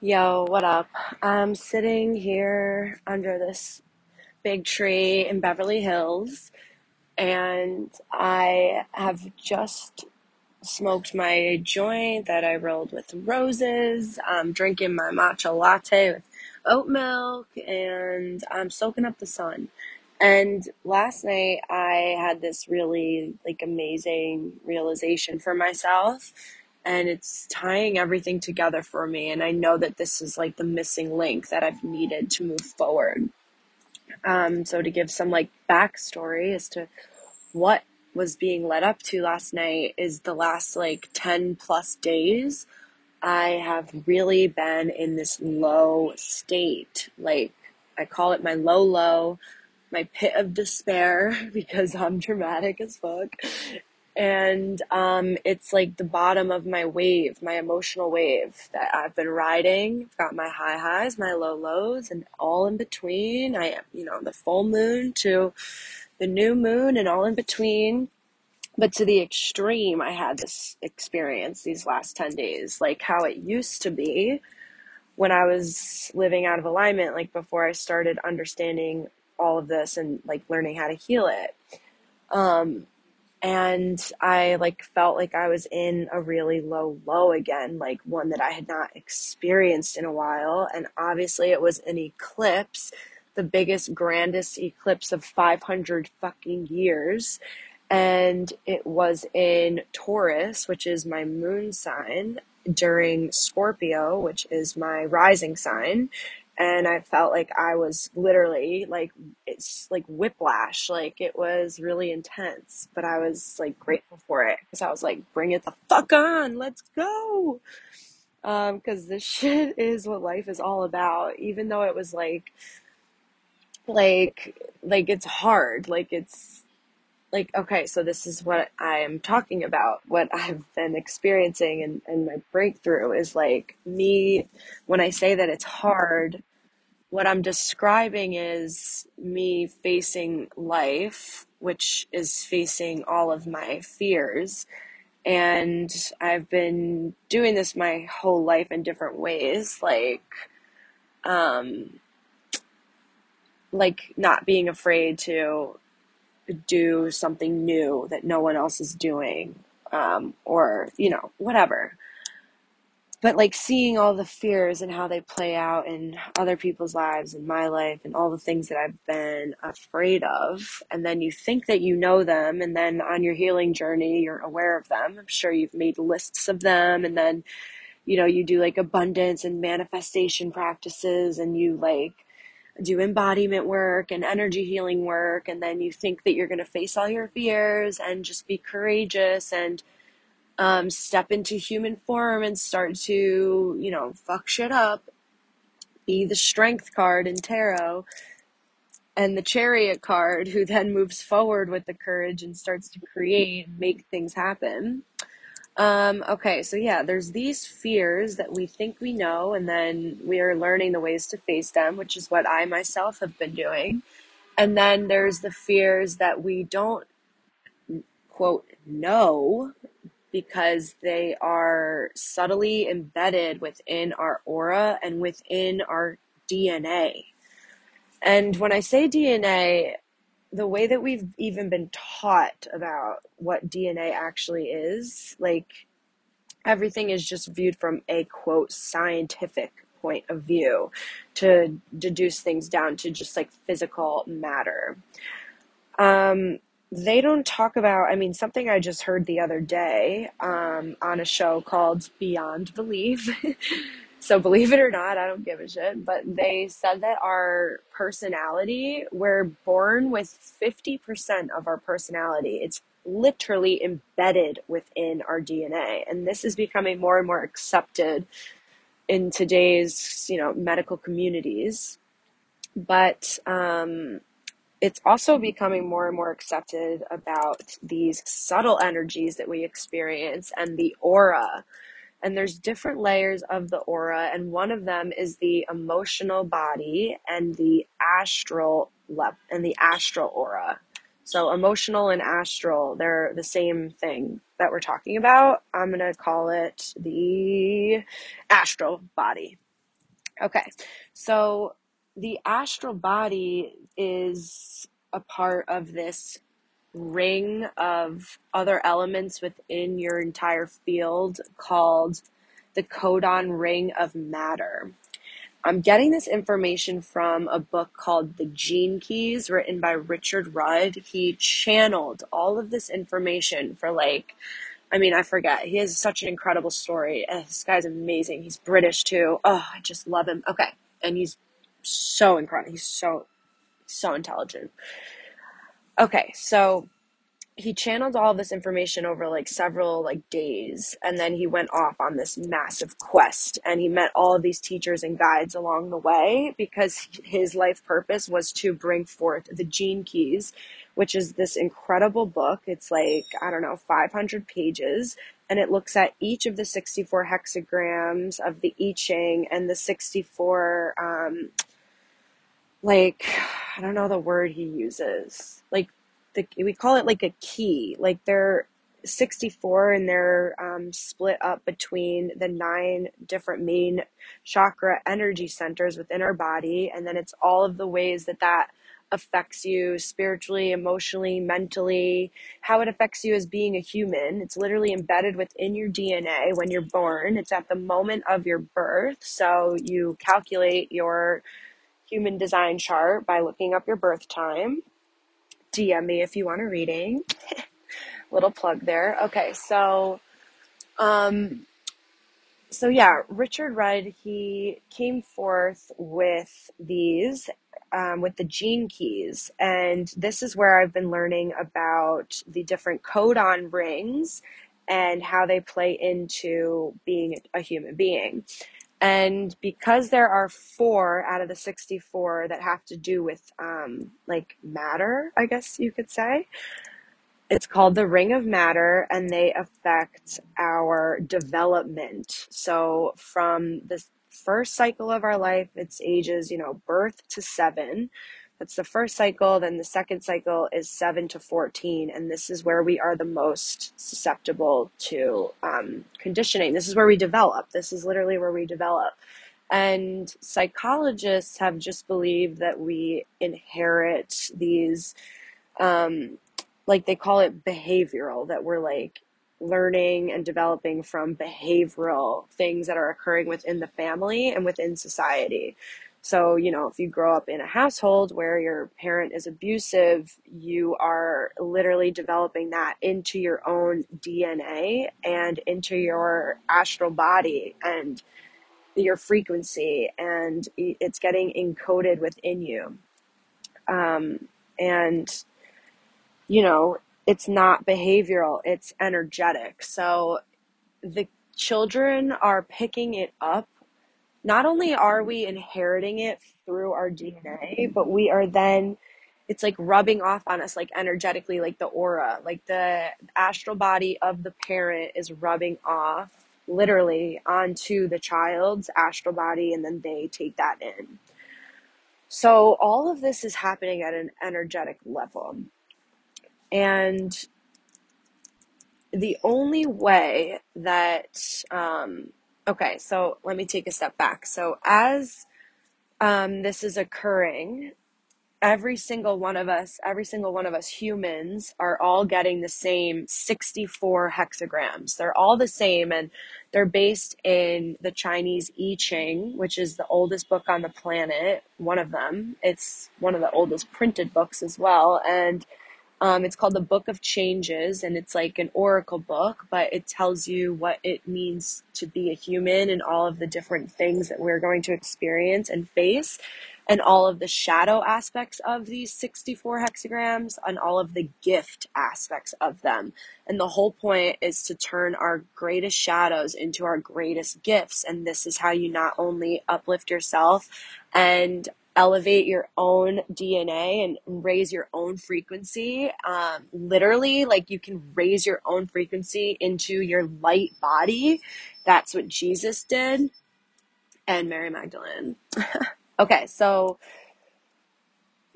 Yo, what up? I'm sitting here under this big tree in Beverly Hills, and I have just smoked my joint that I rolled with roses. I'm drinking my matcha latte with oat milk, and I'm soaking up the sun. And last night I had this really like amazing realization for myself and it's tying everything together for me and I know that this is like the missing link that I've needed to move forward. Um so to give some like backstory as to what was being led up to last night is the last like 10 plus days I have really been in this low state. Like I call it my low low my pit of despair because I'm dramatic as fuck. And um, it's like the bottom of my wave, my emotional wave that I've been riding. I've got my high highs, my low lows, and all in between. I am, you know, the full moon to the new moon and all in between. But to the extreme, I had this experience these last 10 days, like how it used to be when I was living out of alignment, like before I started understanding all of this and like learning how to heal it. Um, and I like felt like I was in a really low low again, like one that I had not experienced in a while. And obviously it was an eclipse, the biggest, grandest eclipse of 500 fucking years. And it was in Taurus, which is my moon sign, during Scorpio, which is my rising sign and I felt like I was literally like it's like whiplash, like it was really intense, but I was like grateful for it because I was like, bring it the fuck on, let's go. Um, because this shit is what life is all about. Even though it was like, like, like it's hard, like it's like okay, so this is what I am talking about. What I've been experiencing and and my breakthrough is like me when I say that it's hard what I'm describing is me facing life, which is facing all of my fears. And I've been doing this my whole life in different ways, like, um, like not being afraid to do something new that no one else is doing, um, or, you know, whatever. But like seeing all the fears and how they play out in other people's lives and my life and all the things that I've been afraid of and then you think that you know them and then on your healing journey you're aware of them. I'm sure you've made lists of them and then you know you do like abundance and manifestation practices and you like do embodiment work and energy healing work and then you think that you're going to face all your fears and just be courageous and um, step into human form and start to, you know, fuck shit up, be the strength card in tarot, and the chariot card who then moves forward with the courage and starts to create and make things happen. Um, okay, so yeah, there's these fears that we think we know, and then we are learning the ways to face them, which is what I myself have been doing. And then there's the fears that we don't, quote, know because they are subtly embedded within our aura and within our DNA. And when I say DNA, the way that we've even been taught about what DNA actually is, like everything is just viewed from a quote scientific point of view to deduce things down to just like physical matter. Um, they don't talk about, I mean, something I just heard the other day um, on a show called Beyond Belief. so, believe it or not, I don't give a shit, but they said that our personality, we're born with 50% of our personality. It's literally embedded within our DNA. And this is becoming more and more accepted in today's, you know, medical communities. But, um, it's also becoming more and more accepted about these subtle energies that we experience and the aura. And there's different layers of the aura, and one of them is the emotional body and the astral and the astral aura. So emotional and astral, they're the same thing that we're talking about. I'm gonna call it the astral body. Okay, so the astral body is a part of this ring of other elements within your entire field called the codon ring of matter. I'm getting this information from a book called The Gene Keys, written by Richard Rudd. He channeled all of this information for like, I mean, I forget. He has such an incredible story. Uh, this guy's amazing. He's British too. Oh, I just love him. Okay. And he's so incredible. He's so, so intelligent. Okay. So he channeled all this information over like several like days and then he went off on this massive quest and he met all of these teachers and guides along the way because his life purpose was to bring forth the gene keys which is this incredible book it's like i don't know 500 pages and it looks at each of the 64 hexagrams of the i ching and the 64 um like i don't know the word he uses like the we call it like a key. Like they're 64 and they're um, split up between the nine different main chakra energy centers within our body, and then it's all of the ways that that affects you spiritually, emotionally, mentally, how it affects you as being a human. It's literally embedded within your DNA when you're born. It's at the moment of your birth. So you calculate your human design chart by looking up your birth time DM me if you want a reading. Little plug there. Okay, so um so yeah, Richard Rudd he came forth with these um, with the gene keys, and this is where I've been learning about the different codon rings and how they play into being a human being. And because there are four out of the 64 that have to do with um, like matter, I guess you could say, it's called the Ring of Matter and they affect our development. So from the first cycle of our life, it's ages, you know, birth to seven. That's the first cycle. Then the second cycle is 7 to 14. And this is where we are the most susceptible to um, conditioning. This is where we develop. This is literally where we develop. And psychologists have just believed that we inherit these, um, like they call it behavioral, that we're like learning and developing from behavioral things that are occurring within the family and within society. So, you know, if you grow up in a household where your parent is abusive, you are literally developing that into your own DNA and into your astral body and your frequency, and it's getting encoded within you. Um, and, you know, it's not behavioral, it's energetic. So the children are picking it up not only are we inheriting it through our DNA, but we are then it's like rubbing off on us like energetically like the aura like the astral body of the parent is rubbing off literally onto the child's astral body and then they take that in. So all of this is happening at an energetic level. And the only way that um, Okay, so let me take a step back. So, as um, this is occurring, every single one of us, every single one of us humans are all getting the same 64 hexagrams. They're all the same and they're based in the Chinese I Ching, which is the oldest book on the planet, one of them. It's one of the oldest printed books as well. And um, it's called the Book of Changes, and it's like an oracle book, but it tells you what it means to be a human and all of the different things that we're going to experience and face, and all of the shadow aspects of these 64 hexagrams, and all of the gift aspects of them. And the whole point is to turn our greatest shadows into our greatest gifts. And this is how you not only uplift yourself and elevate your own DNA and raise your own frequency. Um, literally, like you can raise your own frequency into your light body. That's what Jesus did, and Mary Magdalene. okay, so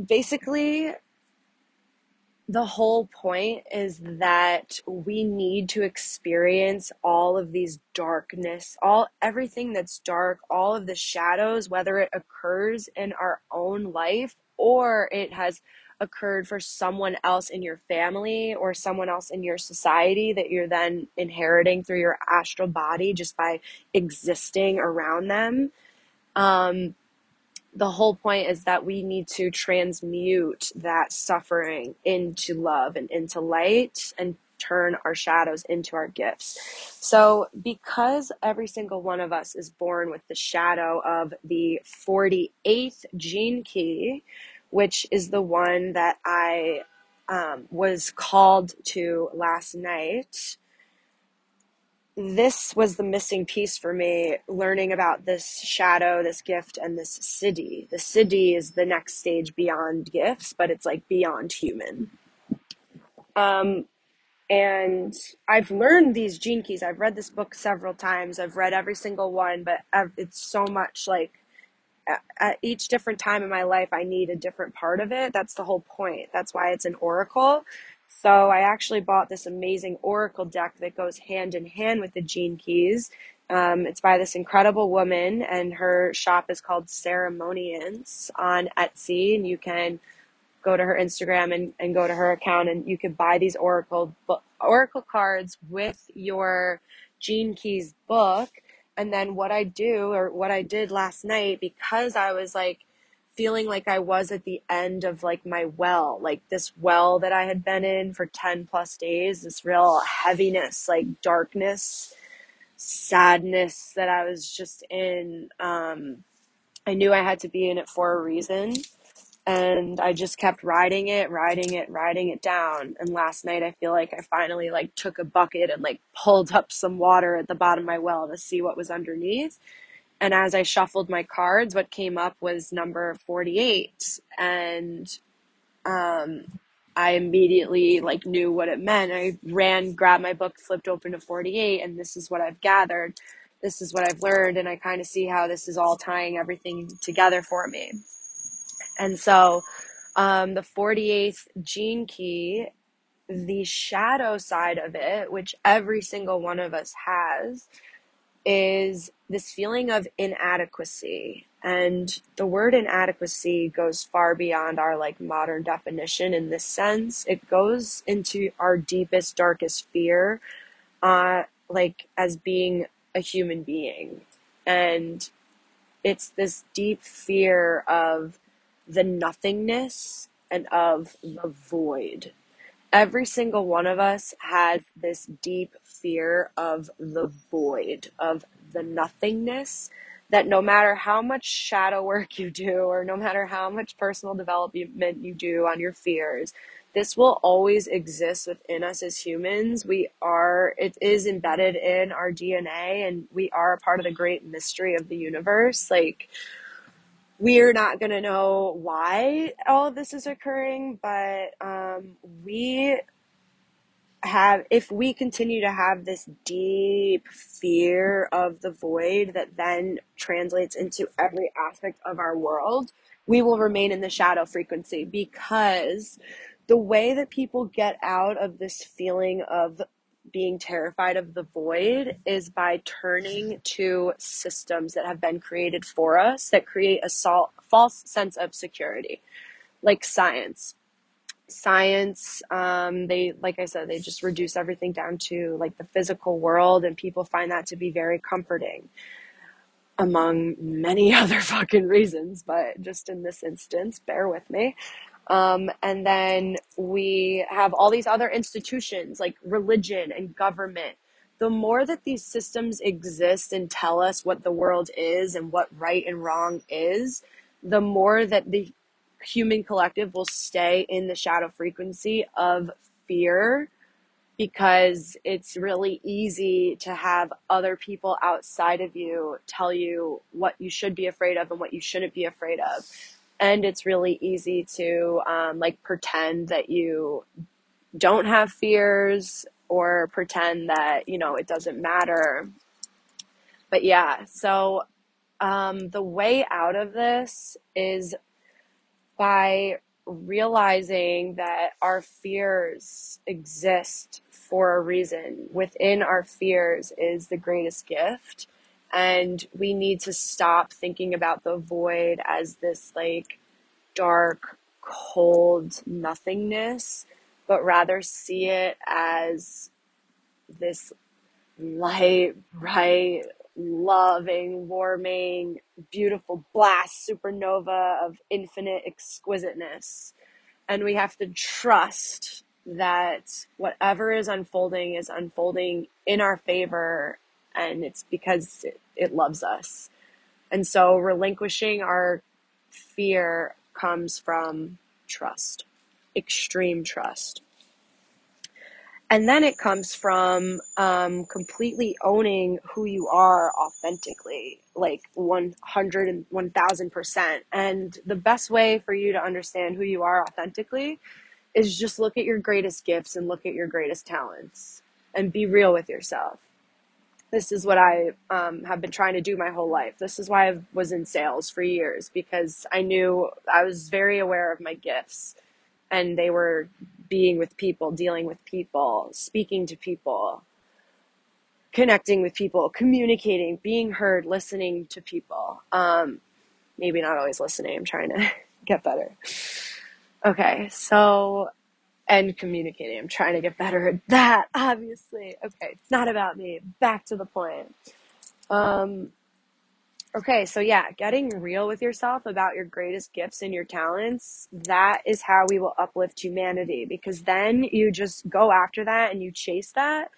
basically, the whole point is that we need to experience all of these darkness all everything that's dark all of the shadows whether it occurs in our own life or it has occurred for someone else in your family or someone else in your society that you're then inheriting through your astral body just by existing around them. Um, the whole point is that we need to transmute that suffering into love and into light and turn our shadows into our gifts. So, because every single one of us is born with the shadow of the 48th gene key, which is the one that I um, was called to last night this was the missing piece for me learning about this shadow this gift and this siddhi the siddhi is the next stage beyond gifts but it's like beyond human um, and i've learned these gene keys i've read this book several times i've read every single one but it's so much like at each different time in my life, I need a different part of it. That's the whole point. That's why it's an oracle. So I actually bought this amazing oracle deck that goes hand in hand with the Gene Keys. Um, it's by this incredible woman, and her shop is called Ceremoniance on Etsy, and you can go to her Instagram and, and go to her account, and you can buy these oracle oracle cards with your Gene Keys book and then what I do or what I did last night because I was like feeling like I was at the end of like my well, like this well that I had been in for 10 plus days, this real heaviness, like darkness, sadness that I was just in. Um, I knew I had to be in it for a reason and I just kept riding it, riding it, riding it down. And last night I feel like I finally like took a bucket and like pulled up some water at the bottom of my well to see what was underneath. And as I shuffled my cards, what came up was number 48 and um I immediately like knew what it meant. I ran, grabbed my book, flipped open to 48 and this is what I've gathered. This is what I've learned and I kind of see how this is all tying everything together for me. And so um, the 48th gene key, the shadow side of it, which every single one of us has, is this feeling of inadequacy. And the word inadequacy goes far beyond our like modern definition in this sense. It goes into our deepest, darkest fear, uh, like as being a human being. And it's this deep fear of the nothingness and of the void. Every single one of us has this deep fear of the void, of the nothingness, that no matter how much shadow work you do, or no matter how much personal development you do on your fears, this will always exist within us as humans. We are, it is embedded in our DNA, and we are a part of the great mystery of the universe. Like, we're not going to know why all of this is occurring, but um, we have, if we continue to have this deep fear of the void that then translates into every aspect of our world, we will remain in the shadow frequency because the way that people get out of this feeling of being terrified of the void is by turning to systems that have been created for us that create a sol- false sense of security, like science. Science, um, they, like I said, they just reduce everything down to like the physical world, and people find that to be very comforting among many other fucking reasons, but just in this instance, bear with me. Um, and then we have all these other institutions like religion and government. The more that these systems exist and tell us what the world is and what right and wrong is, the more that the human collective will stay in the shadow frequency of fear because it's really easy to have other people outside of you tell you what you should be afraid of and what you shouldn't be afraid of and it's really easy to um, like pretend that you don't have fears or pretend that you know it doesn't matter but yeah so um, the way out of this is by realizing that our fears exist for a reason. Within our fears is the greatest gift. And we need to stop thinking about the void as this like dark, cold nothingness, but rather see it as this light, bright, loving, warming, beautiful blast supernova of infinite exquisiteness. And we have to trust that whatever is unfolding is unfolding in our favor and it's because it, it loves us. And so relinquishing our fear comes from trust, extreme trust. And then it comes from um, completely owning who you are authentically, like 100 and 1000%. And the best way for you to understand who you are authentically is just look at your greatest gifts and look at your greatest talents and be real with yourself. This is what I um, have been trying to do my whole life. This is why I was in sales for years because I knew I was very aware of my gifts and they were being with people, dealing with people, speaking to people, connecting with people, communicating, being heard, listening to people. Um, maybe not always listening. I'm trying to get better. Okay, so and communicating. I'm trying to get better at that, obviously. Okay, it's not about me. Back to the point. Um, Okay, so yeah, getting real with yourself about your greatest gifts and your talents, that is how we will uplift humanity because then you just go after that and you chase that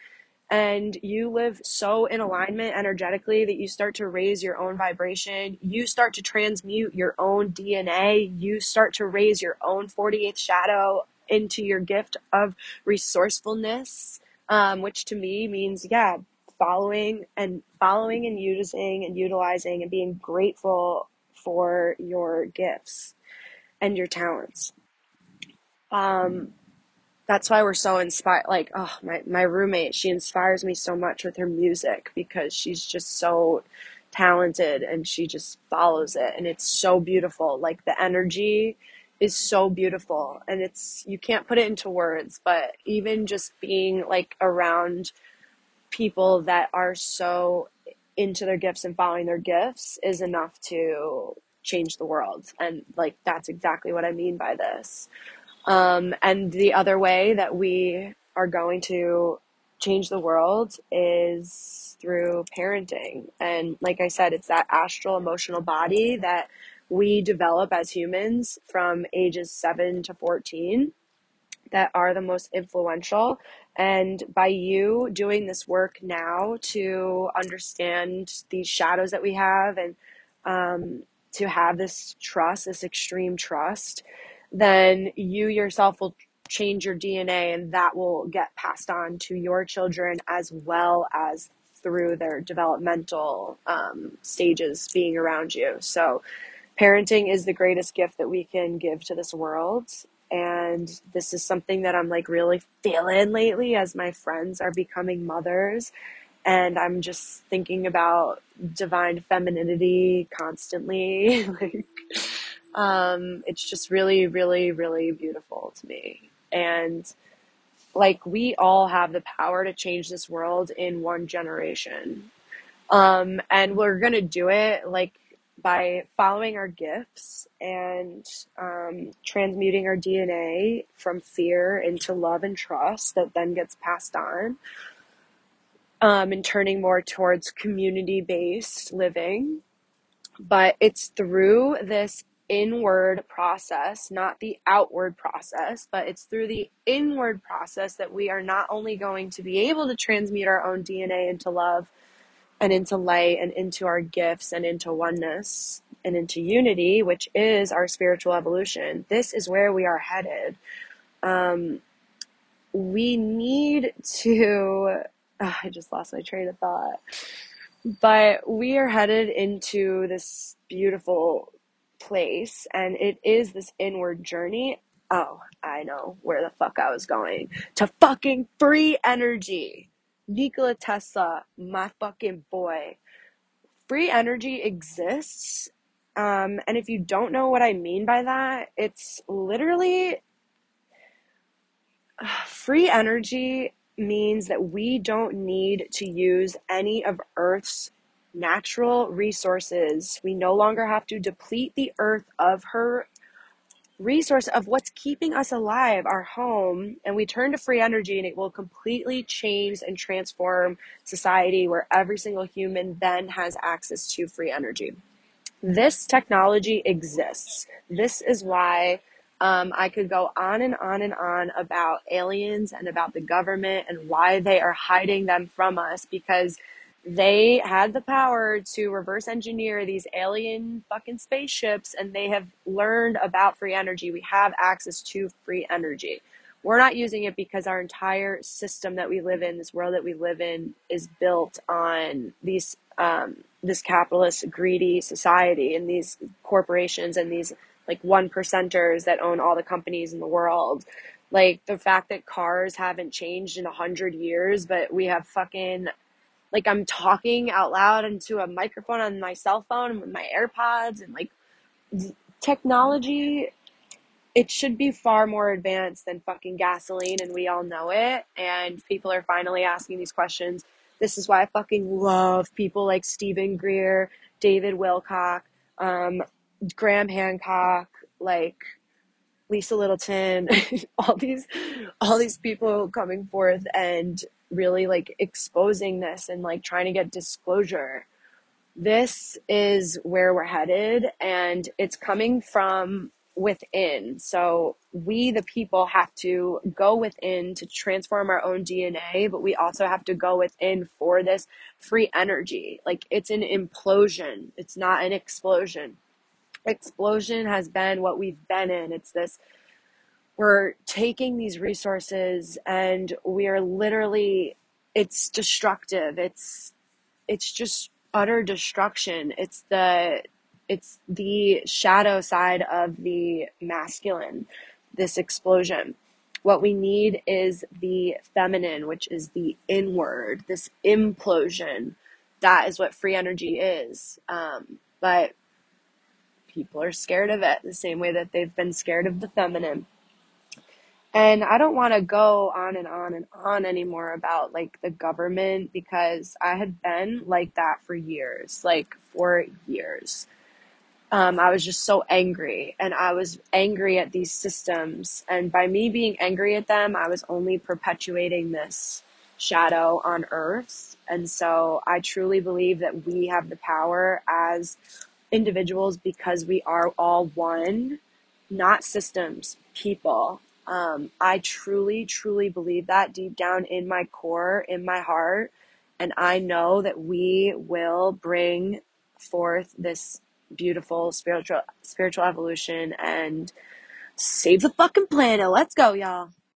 and you live so in alignment energetically that you start to raise your own vibration. You start to transmute your own DNA. You start to raise your own 48th shadow into your gift of resourcefulness, um, which to me means, yeah, following and following and using and utilizing and being grateful for your gifts and your talents. Um, that's why we're so inspired. Like, oh, my, my roommate, she inspires me so much with her music because she's just so talented and she just follows it. And it's so beautiful. Like, the energy is so beautiful. And it's, you can't put it into words, but even just being like around people that are so into their gifts and following their gifts is enough to change the world. And like, that's exactly what I mean by this. Um, and the other way that we are going to change the world is through parenting. And like I said, it's that astral emotional body that we develop as humans from ages 7 to 14 that are the most influential. And by you doing this work now to understand these shadows that we have and um, to have this trust, this extreme trust, then you yourself will change your DNA and that will get passed on to your children as well as through their developmental um, stages being around you. So, parenting is the greatest gift that we can give to this world and this is something that I'm like really feeling lately as my friends are becoming mothers and I'm just thinking about divine femininity constantly. Like um it's just really really really beautiful to me. And like we all have the power to change this world in one generation. Um and we're going to do it like by following our gifts and um, transmuting our DNA from fear into love and trust that then gets passed on, um, and turning more towards community based living. But it's through this inward process, not the outward process, but it's through the inward process that we are not only going to be able to transmute our own DNA into love and into light and into our gifts and into oneness and into unity, which is our spiritual evolution. This is where we are headed. Um, we need to. Oh, I just lost my train of thought. But we are headed into this beautiful place, and it is this inward journey. Oh, I know where the fuck I was going. To fucking free energy. Nikola Tesla, my fucking boy. Free energy exists Um, and if you don't know what I mean by that, it's literally free energy means that we don't need to use any of Earth's natural resources. We no longer have to deplete the Earth of her resource of what's keeping us alive, our home, and we turn to free energy and it will completely change and transform society where every single human then has access to free energy. This technology exists. This is why um, I could go on and on and on about aliens and about the government and why they are hiding them from us because they had the power to reverse engineer these alien fucking spaceships and they have learned about free energy. We have access to free energy. We're not using it because our entire system that we live in, this world that we live in, is built on these um, this capitalist, greedy society and these corporations and these like one percenters that own all the companies in the world. Like the fact that cars haven't changed in a hundred years, but we have fucking like I'm talking out loud into a microphone on my cell phone with my AirPods and like technology it should be far more advanced than fucking gasoline and we all know it and people are finally asking these questions. This is why i fucking love people like steven greer david wilcock um, graham hancock like lisa littleton all these all these people coming forth and really like exposing this and like trying to get disclosure this is where we're headed and it's coming from within. So we, the people, have to go within to transform our own DNA, but we also have to go within for this free energy. Like it's an implosion, it's not an explosion. Explosion has been what we've been in. It's this we're taking these resources and we are literally it's destructive. It's it's just utter destruction. It's the it's the shadow side of the masculine, this explosion. What we need is the feminine, which is the inward, this implosion. That is what free energy is. Um, but people are scared of it the same way that they've been scared of the feminine. And I don't want to go on and on and on anymore about like the government because I had been like that for years, like for years. Um, I was just so angry and I was angry at these systems. And by me being angry at them, I was only perpetuating this shadow on earth. And so I truly believe that we have the power as individuals because we are all one, not systems, people. Um, I truly, truly believe that deep down in my core, in my heart. And I know that we will bring forth this beautiful spiritual spiritual evolution and save the fucking planet. Let's go, y'all.